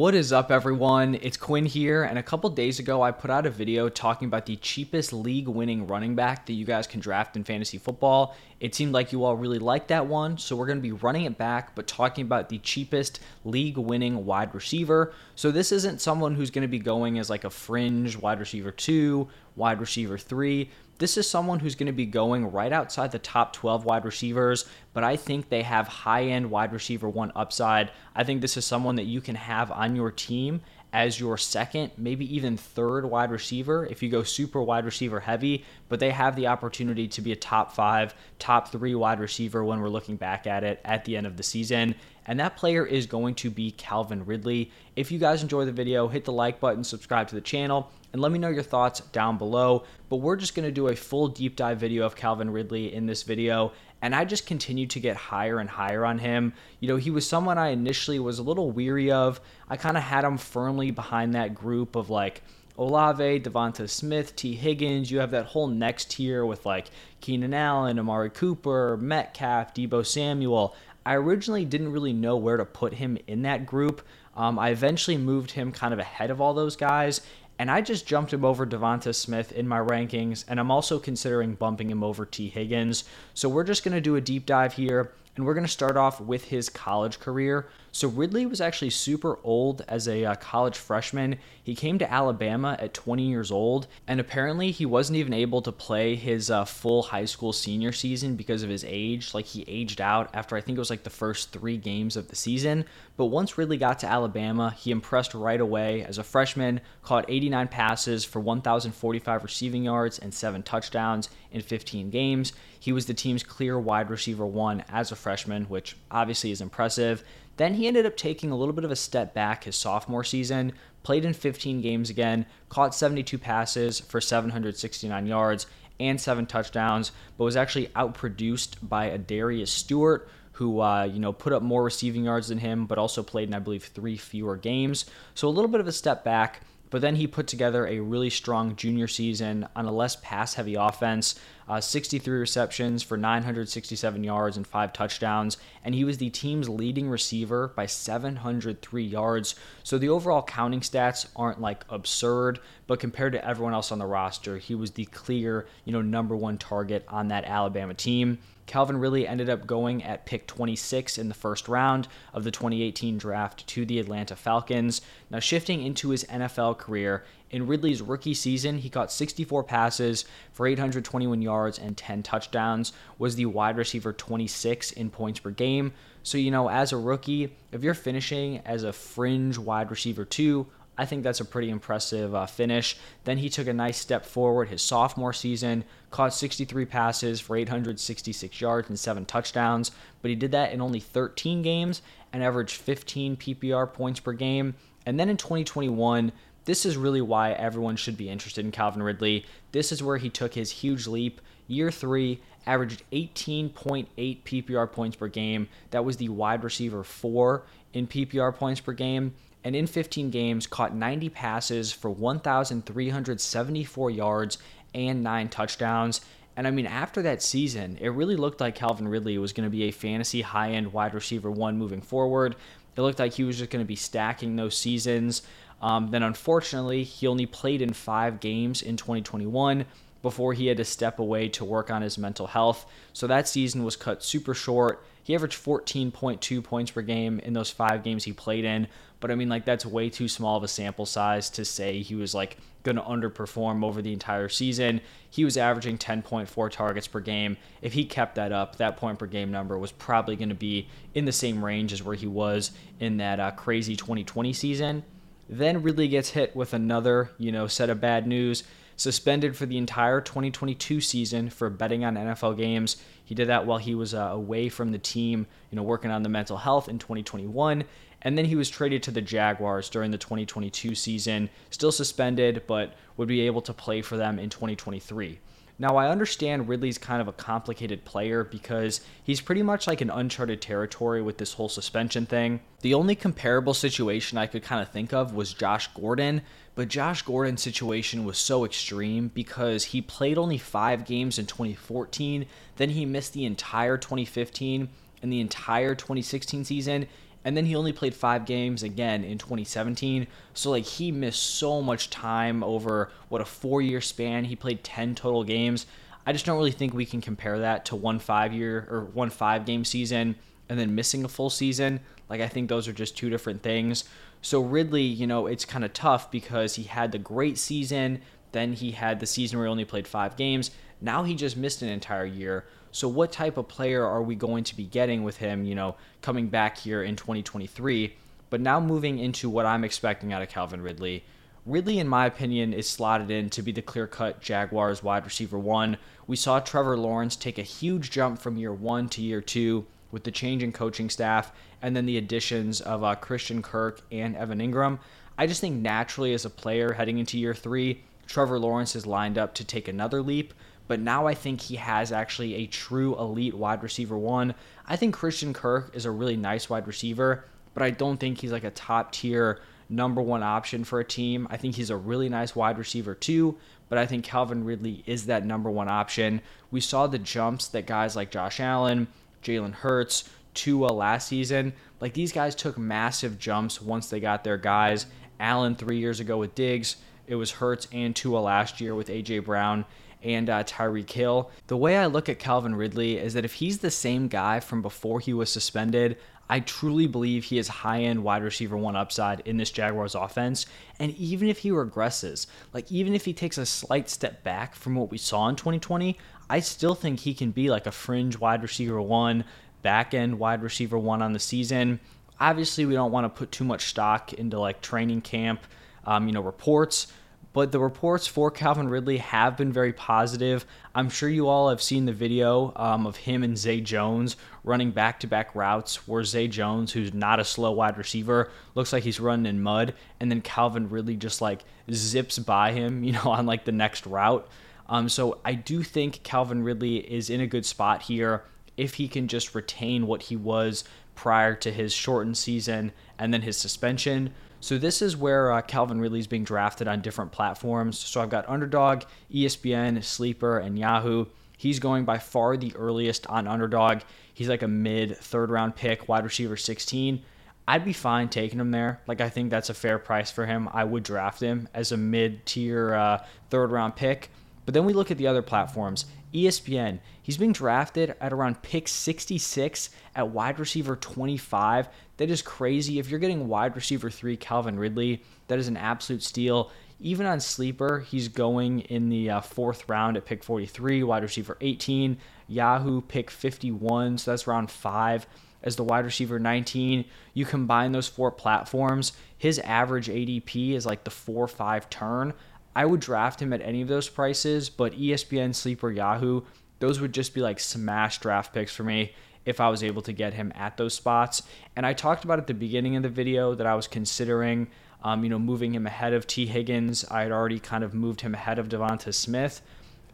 What is up, everyone? It's Quinn here, and a couple days ago, I put out a video talking about the cheapest league winning running back that you guys can draft in fantasy football. It seemed like you all really liked that one, so we're going to be running it back, but talking about the cheapest league winning wide receiver. So, this isn't someone who's going to be going as like a fringe wide receiver two, wide receiver three. This is someone who's going to be going right outside the top 12 wide receivers, but I think they have high end wide receiver one upside. I think this is someone that you can have on your team as your second, maybe even third wide receiver if you go super wide receiver heavy, but they have the opportunity to be a top five, top three wide receiver when we're looking back at it at the end of the season. And that player is going to be Calvin Ridley. If you guys enjoy the video, hit the like button, subscribe to the channel and let me know your thoughts down below. But we're just going to do a full deep dive video of Calvin Ridley in this video. And I just continued to get higher and higher on him. You know, he was someone I initially was a little weary of. I kind of had him firmly behind that group of like, Olave, Devonta Smith, Tee Higgins. You have that whole next tier with like Keenan Allen, Amari Cooper, Metcalf, Deebo Samuel. I originally didn't really know where to put him in that group. Um, I eventually moved him kind of ahead of all those guys, and I just jumped him over Devonta Smith in my rankings, and I'm also considering bumping him over Tee Higgins. So we're just going to do a deep dive here and we're going to start off with his college career. So, Ridley was actually super old as a uh, college freshman. He came to Alabama at 20 years old, and apparently he wasn't even able to play his uh, full high school senior season because of his age. Like, he aged out after I think it was like the first three games of the season. But once Ridley got to Alabama, he impressed right away. As a freshman, caught 89 passes for 1,045 receiving yards and seven touchdowns in 15 games. He was the team's clear wide receiver one as a freshman, which obviously is impressive. Then he ended up taking a little bit of a step back his sophomore season, played in 15 games again, caught 72 passes for 769 yards and seven touchdowns, but was actually outproduced by ArDarius Stewart, who uh, you know put up more receiving yards than him, but also played in I believe three fewer games. So a little bit of a step back. But then he put together a really strong junior season on a less pass heavy offense uh, 63 receptions for 967 yards and five touchdowns, and he was the team's leading receiver by 703 yards. So the overall counting stats aren't like absurd, but compared to everyone else on the roster, he was the clear, you know, number one target on that Alabama team. Calvin really ended up going at pick 26 in the first round of the 2018 draft to the Atlanta Falcons. Now, shifting into his NFL career, in Ridley's rookie season, he caught 64 passes for 821 yards and 10 touchdowns, was the wide receiver 26 in points per game. So, you know, as a rookie, if you're finishing as a fringe wide receiver 2 I think that's a pretty impressive uh, finish. Then he took a nice step forward his sophomore season, caught 63 passes for 866 yards and seven touchdowns, but he did that in only 13 games and averaged 15 PPR points per game. And then in 2021, this is really why everyone should be interested in Calvin Ridley. This is where he took his huge leap. Year three, averaged 18.8 PPR points per game. That was the wide receiver four in PPR points per game and in 15 games caught 90 passes for 1,374 yards and nine touchdowns. And I mean, after that season, it really looked like Calvin Ridley was going to be a fantasy high end wide receiver one moving forward. It looked like he was just going to be stacking those seasons. Um, then, unfortunately, he only played in five games in 2021 before he had to step away to work on his mental health. So that season was cut super short. He averaged 14.2 points per game in those five games he played in. But I mean, like, that's way too small of a sample size to say he was like going to underperform over the entire season. He was averaging 10.4 targets per game. If he kept that up, that point per game number was probably going to be in the same range as where he was in that uh, crazy 2020 season. Then Ridley gets hit with another, you know, set of bad news suspended for the entire 2022 season for betting on NFL games. He did that while he was uh, away from the team, you know, working on the mental health in 2021. And then he was traded to the Jaguars during the 2022 season, still suspended, but would be able to play for them in 2023. Now, I understand Ridley's kind of a complicated player because he's pretty much like an uncharted territory with this whole suspension thing. The only comparable situation I could kind of think of was Josh Gordon, but Josh Gordon's situation was so extreme because he played only five games in 2014, then he missed the entire 2015 and the entire 2016 season, And then he only played five games again in 2017. So, like, he missed so much time over what a four year span. He played 10 total games. I just don't really think we can compare that to one five year or one five game season and then missing a full season. Like, I think those are just two different things. So, Ridley, you know, it's kind of tough because he had the great season. Then he had the season where he only played five games. Now he just missed an entire year. So, what type of player are we going to be getting with him, you know, coming back here in 2023? But now moving into what I'm expecting out of Calvin Ridley. Ridley, in my opinion, is slotted in to be the clear cut Jaguars wide receiver one. We saw Trevor Lawrence take a huge jump from year one to year two with the change in coaching staff and then the additions of uh, Christian Kirk and Evan Engram. I just think naturally, as a player heading into year three, Trevor Lawrence is lined up to take another leap but now I think he has actually a true elite wide receiver one. I think Christian Kirk is a really nice wide receiver, but I don't think he's like a top tier number one option for a team. I think he's a really nice wide receiver too, but I think Calvin Ridley is that number one option. We saw the jumps that guys like Josh Allen, Jalen Hurts, Tua last season. Like these guys took massive jumps once they got their guys. Allen three years ago with Diggs. It was Hurts and Tua last year with AJ Brown and uh, Tyreek Hill. The way I look at Calvin Ridley is that if he's the same guy from before he was suspended, I truly believe he is high end wide receiver one upside in this Jaguars offense. And even if he regresses, like even if he takes a slight step back from what we saw in 2020, I still think he can be like a fringe wide receiver one, back end wide receiver one on the season. Obviously, we don't want to put too much stock into like training camp, um, you know, reports but the reports for Calvin Ridley have been very positive. I'm sure you all have seen the video um, of him and Zay Jones running back to back routes where Zay Jones, who's not a slow wide receiver, looks like he's running in mud, and then Calvin Ridley just like zips by him, you know, on like the next route. Um, so I do think Calvin Ridley is in a good spot here if he can just retain what he was prior to his shortened season and then his suspension. So this is where uh, Calvin Ridley is being drafted on different platforms. So I've got Underdog, ESPN, Sleeper, and Yahoo. He's going by far the earliest on Underdog. He's like a mid third round pick, wide receiver 16. I'd be fine taking him there. Like I think that's a fair price for him. I would draft him as a mid tier uh, third round pick. But then we look at the other platforms. ESPN, he's being drafted at around pick 66 at wide receiver 25. That is crazy. If you're getting wide receiver 3 Calvin Ridley, that is an absolute steal. Even on sleeper, he's going in the uh, fourth round at pick 43, wide receiver 18. Yahoo pick 51, so that's round five as the wide receiver 19. You combine those four platforms, his average ADP is like the 4 5 turn. I would draft him at any of those prices, but ESPN, Sleeper, Yahoo, those would just be like smash draft picks for me if I was able to get him at those spots. And I talked about at the beginning of the video that I was considering, um, you know, moving him ahead of Tee Higgins. I had already kind of moved him ahead of Devonta Smith.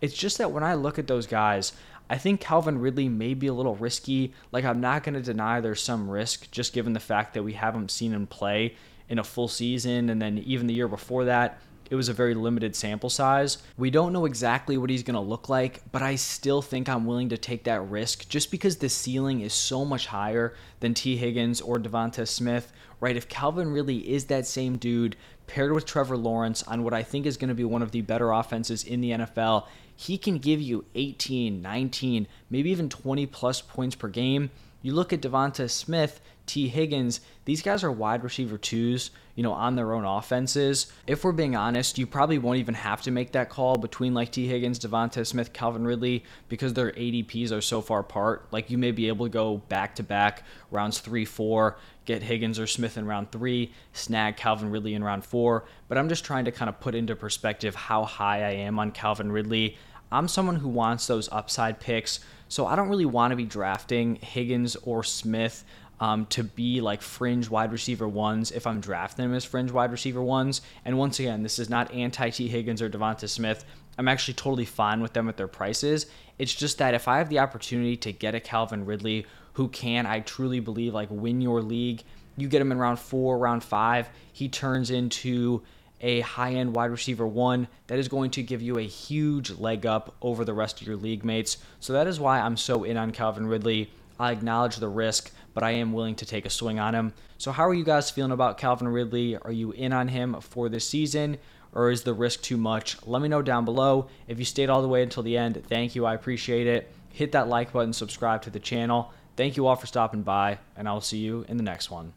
It's just that when I look at those guys, I think Calvin Ridley may be a little risky. Like, I'm not going to deny there's some risk just given the fact that we haven't seen him play in a full season. And then even the year before that, it was a very limited sample size. We don't know exactly what he's going to look like, but I still think I'm willing to take that risk just because the ceiling is so much higher than Tee Higgins or Devonta Smith, right? If Calvin really is that same dude paired with Trevor Lawrence on what I think is going to be one of the better offenses in the NFL, he can give you 18, 19, maybe even 20 plus points per game. You look at Devonta Smith, Tee Higgins, these guys are wide receiver twos, you know, on their own offenses. If we're being honest, you probably won't even have to make that call between like Tee Higgins, Devonta Smith, Calvin Ridley, because their ADPs are so far apart. Like you may be able to go back to back rounds three, four, get Higgins or Smith in round three, snag Calvin Ridley in round four. But I'm just trying to kind of put into perspective how high I am on Calvin Ridley. I'm someone who wants those upside picks. So I don't really want to be drafting Higgins or Smith um, to be like fringe wide receiver ones if I'm drafting them as fringe wide receiver ones. And once again, this is not anti Tee Higgins or Devonta Smith. I'm actually totally fine with them at their prices. It's just that if I have the opportunity to get a Calvin Ridley who can, I truly believe, like win your league, you get him in round four, round five, he turns into a high end wide receiver one that is going to give you a huge leg up over the rest of your league mates. So that is why I'm so in on Calvin Ridley. I acknowledge the risk, but I am willing to take a swing on him. So, how are you guys feeling about Calvin Ridley? Are you in on him for this season? Or is the risk too much? Let me know down below. If you stayed all the way until the end, thank you. I appreciate it. Hit that like button, subscribe to the channel. Thank you all for stopping by, and I will see you in the next one.